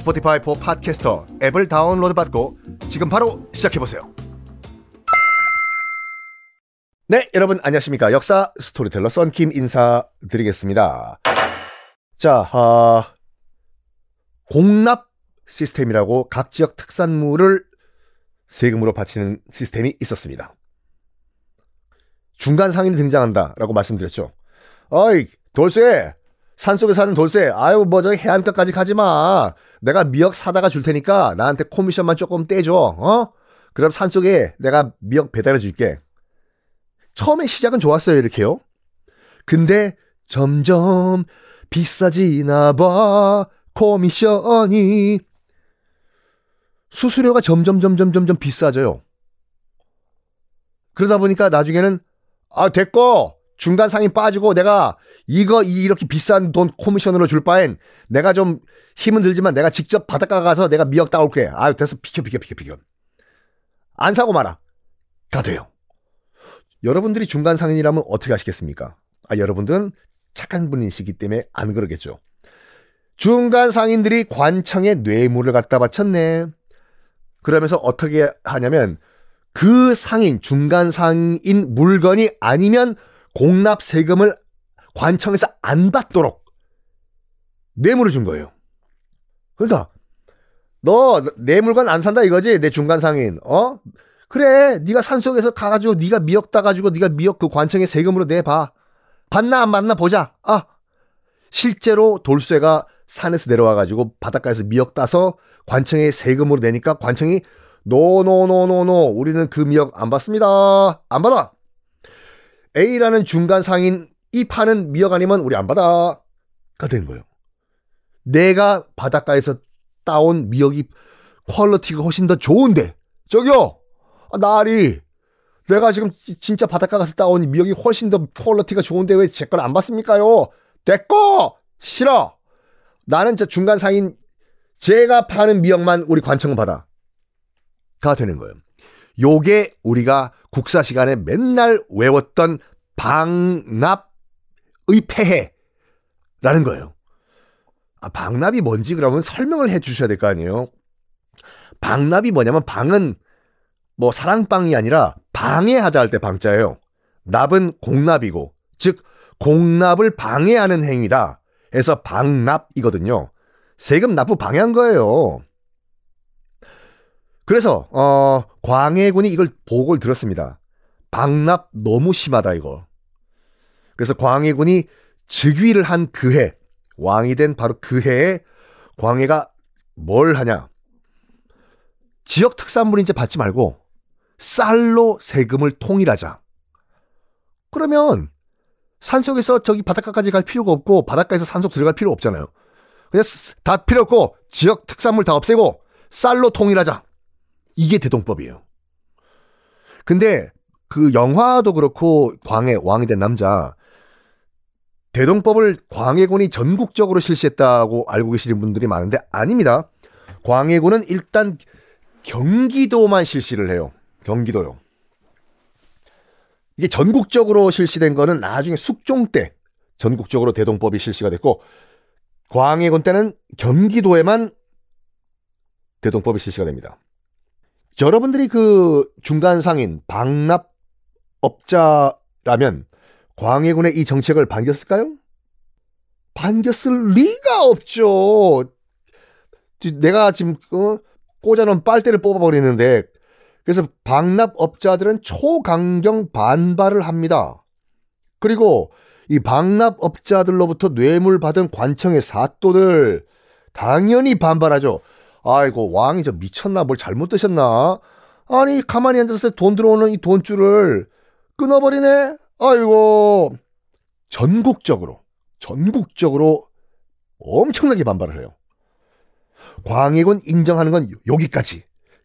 Spotify for Podcasters 앱을 다운로드 받고 지금 바로 시작해보세요. 네, 여러분 안녕하십니까. 역사 스토리텔러 썬킴 인사드리겠습니다. 자, 어, 공납 시스템이라고 각 지역 특산물을 세금으로 바치는 시스템이 있었습니다. 중간 상인이 등장한다라고 말씀드렸죠. 어이, 돌쇠! 산속에 사는 돌쇠, 아유, 뭐, 저기 해안가까지 가지 마. 내가 미역 사다가 줄 테니까 나한테 코미션만 조금 떼줘, 어? 그럼 산속에 내가 미역 배달해 줄게. 처음에 시작은 좋았어요, 이렇게요. 근데 점점 비싸지나 봐, 코미션이. 수수료가 점점, 점점, 점점 비싸져요. 그러다 보니까 나중에는, 아, 됐고, 중간 상인 빠지고 내가 이거 이렇게 비싼 돈 코미션으로 줄 바엔 내가 좀 힘은 들지만 내가 직접 바닷가 가서 내가 미역 따올게. 아유, 됐어. 비켜, 비켜, 비켜, 비켜. 안 사고 말아. 가 돼요. 여러분들이 중간 상인이라면 어떻게 하시겠습니까? 아, 여러분들은 착한 분이시기 때문에 안 그러겠죠. 중간 상인들이 관청에 뇌물을 갖다 바쳤네. 그러면서 어떻게 하냐면 그 상인, 중간 상인 물건이 아니면 공납 세금을 관청에서 안 받도록 뇌물을 준 거예요. 그러니까 너 내 물건 안 산다 이거지? 내 중간 상인. 어? 그래. 네가 산속에서 가 가지고 네가 미역 따 가지고 네가 미역 그 관청에 세금으로 내 봐. 받나 안 받나 보자. 아. 실제로 돌쇠가 산에서 내려와 가지고 바닷가에서 미역 따서 관청에 세금으로 내니까 관청이 노노노노노 우리는 그 미역 안 받습니다. 안 받아. A라는 중간 상인 이 파는 미역 아니면 우리 안 받아. 가 되는 거예요. 내가 바닷가에서 따온 미역이 quality가 훨씬 더 좋은데 저기요 나리 내가 지금 진짜 바닷가 가서 따온 미역이 훨씬 더 quality가 좋은데 왜 제 걸 안 받습니까요? 내꺼 싫어. 나는 저 중간 상인 제가 파는 미역만 우리 관청은 받아. 가 되는 거예요. 요게 우리가 국사 시간에 맨날 외웠던 방납의 폐해라는 거예요. 아, 방납이 뭔지 그러면 설명을 해 주셔야 될 거 아니에요. 방납이 뭐냐면 방은 뭐 사랑방이 아니라 방해하다 할 때 방자예요. 납은 공납이고 즉 공납을 방해하는 행위다. 해서 방납이거든요. 세금 납부 방해한 거예요. 그래서 어 광해군이 이걸 보고를 들었습니다. 방납 너무 심하다 이거. 그래서 광해군이 즉위를 한 그 해, 왕이 된 바로 그 해에 광해가 뭘 하냐? 지역 특산물 이제 받지 말고 쌀로 세금을 통일하자. 그러면 산속에서 저기 바닷가까지 갈 필요가 없고 바닷가에서 산속 들어갈 필요 없잖아요. 그냥 다 필요 없고 지역 특산물 다 없애고 쌀로 통일하자. 이게 대동법이에요. 근데 그 영화도 그렇고 광해 왕이 된 남자 대동법을 광해군이 전국적으로 실시했다고 알고 계시는 분들이 많은데 아닙니다. 광해군은 일단 경기도만 실시를 해요. 경기도요. 이게 전국적으로 실시된 거는 나중에 숙종 때 전국적으로 대동법이 실시가 됐고 광해군 때는 경기도에만 대동법이 실시가 됩니다. 여러분들이 그 중간 상인 방납업자라면 광해군의 이 정책을 반겼을까요? 반겼을 리가 없죠. 내가 지금 어, 꽂아놓은 빨대를 뽑아버리는데 그래서 방납업자들은 초강경 반발을 합니다. 그리고 이 방납업자들로부터 뇌물 받은 관청의 사또들 당연히 반발하죠. 아이고 왕이 저 미쳤나 뭘 잘못 드셨나? 아니 가만히 앉아서 돈 들어오는 이 돈줄을 끊어버리네. 아이고 전국적으로 전국적으로 엄청나게 반발을 해요. 광해군 인정하는 건 여기까지.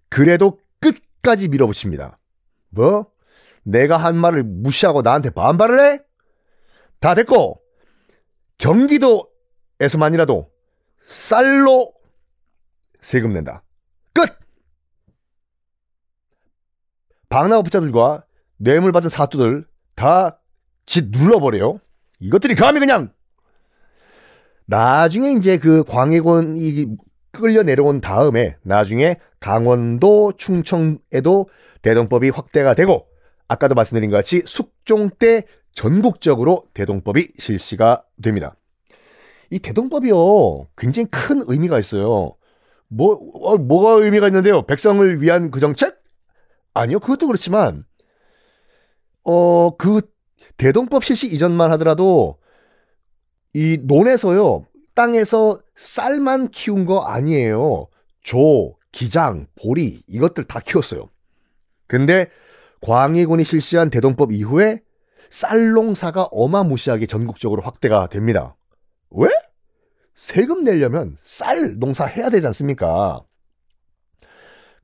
그래도 끝까지 밀어붙입니다. 뭐? 내가 한 말을 무시하고 나한테 반발을 해? 다 됐고 경기도에서만이라도 쌀로 세금 낸다. 끝! 방나업자들과 뇌물 받은 사투들 다 짓 눌러버려요. 이것들이 감히 그냥 나중에 이제 그 광해군이 끌려 내려온 다음에 나중에 강원도 충청에도 대동법이 확대가 되고 아까도 말씀드린 것 같이 숙종 때 전국적으로 대동법이 실시가 됩니다. 이 대동법이요 굉장히 큰 의미가 있어요. 뭐 어, 뭐가 의미가 있는데요? 백성을 위한 그 정책? 아니요, 그것도 그렇지만 어 그 대동법 실시 이전만 하더라도 이 논에서요 땅에서 쌀만 키운 거 아니에요. 조, 기장, 보리 이것들 다 키웠어요. 근데 광해군이 실시한 대동법 이후에 쌀농사가 어마무시하게 전국적으로 확대가 됩니다. 왜? 세금 내려면 쌀 농사 해야 되지 않습니까?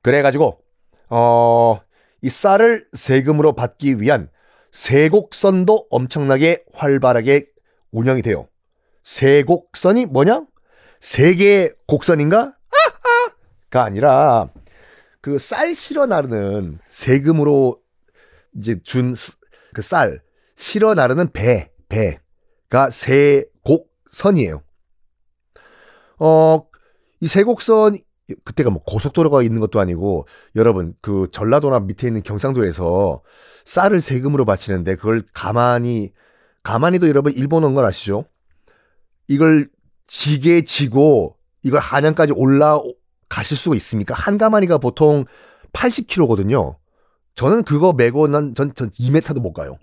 그래가지고 어, 이 쌀을 세금으로 받기 위한 세곡선도 엄청나게 활발하게 운영이 돼요. 세곡선이 뭐냐? 세계의 곡선인가? 가 아니라 그 쌀 실어 나르는 세금으로 이제 준 그 쌀 실어 나르는 배 배가 세곡선이에요. 어, 이 세곡선 그때가 뭐 고속도로가 있는 것도 아니고 여러분 그 전라도나 밑에 있는 경상도에서 쌀을 세금으로 바치는데 그걸 가만히 가만히도 여러분 일본 온걸 아시죠? 이걸 지게 지고 이걸 한양까지 올라가실 수가 있습니까? 한 가마니가 보통 80kg거든요. 저는 그거 메고 난전 전 2m도 못 가요.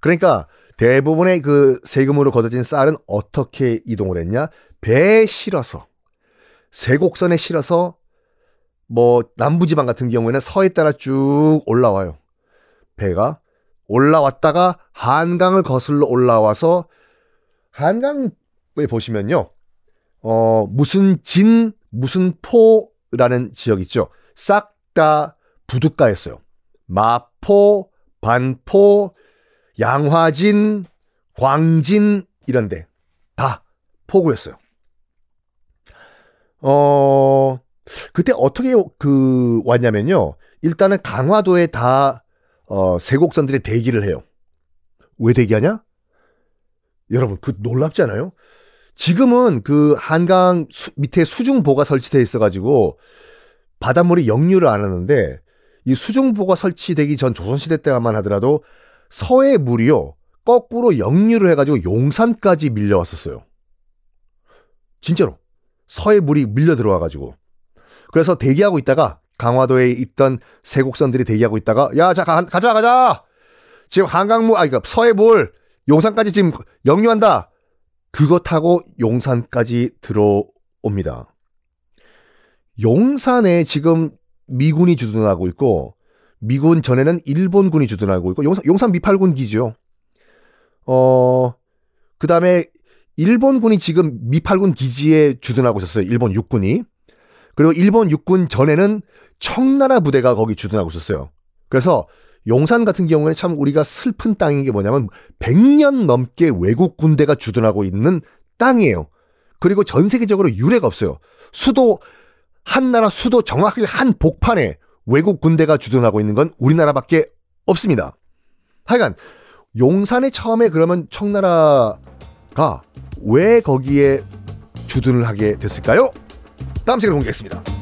그러니까 대부분의 그 세금으로 걷어진 쌀은 어떻게 이동을 했냐? 배에 실어서 세곡선에 실어서 뭐 남부지방 같은 경우에는 서해 따라 쭉 올라와요. 배가 올라왔다가 한강을 거슬러 올라와서 한강에 보시면요. 어, 무슨 진, 무슨 포라는 지역 있죠. 싹 다 부둣가였어요. 마포, 반포, 양화진, 광진 이런데 다 포구였어요. 어, 그때 어떻게 그 왔냐면요. 일단은 강화도에 다 어, 세곡선들이 대기를 해요. 왜 대기하냐? 여러분 그 놀랍지 않아요? 지금은 그 한강 수, 밑에 수중보가 설치되어 있어가지고 바닷물이 역류를 안 하는데 이 수중보가 설치되기 전 조선시대 때만 하더라도 서해 물이요 거꾸로 역류를 해가지고 용산까지 밀려왔었어요. 진짜로 서해 물이 밀려 들어와가지고 그래서 대기하고 있다가 강화도에 있던 세곡선들이 대기하고 있다가 야 자 가자 가자 지금 한강물 아니 그러니까 서해 물 용산까지 지금 역류한다. 그거 타고 용산까지 들어옵니다. 용산에 지금 미군이 주둔하고 있고 미군 전에는 일본군이 주둔하고 있고 용산, 용산 미팔군 기지요. 어 그 다음에 일본군이 지금 미팔군 기지에 주둔하고 있었어요. 일본 육군이. 그리고 일본 육군 전에는 청나라 부대가 거기 주둔하고 있었어요. 그래서 용산 같은 경우에는 참 우리가 슬픈 땅인 게 뭐냐면 100년 넘게 외국 군대가 주둔하고 있는 땅이에요. 그리고 전 세계적으로 유례가 없어요. 수도 한 나라 수도 정확하게 한 복판에 외국 군대가 주둔하고 있는 건 우리나라밖에 없습니다. 하여간 용산에 처음에 그러면 청나라가 왜 거기에 주둔을 하게 됐을까요? 다음 시간에 공개하겠습니다.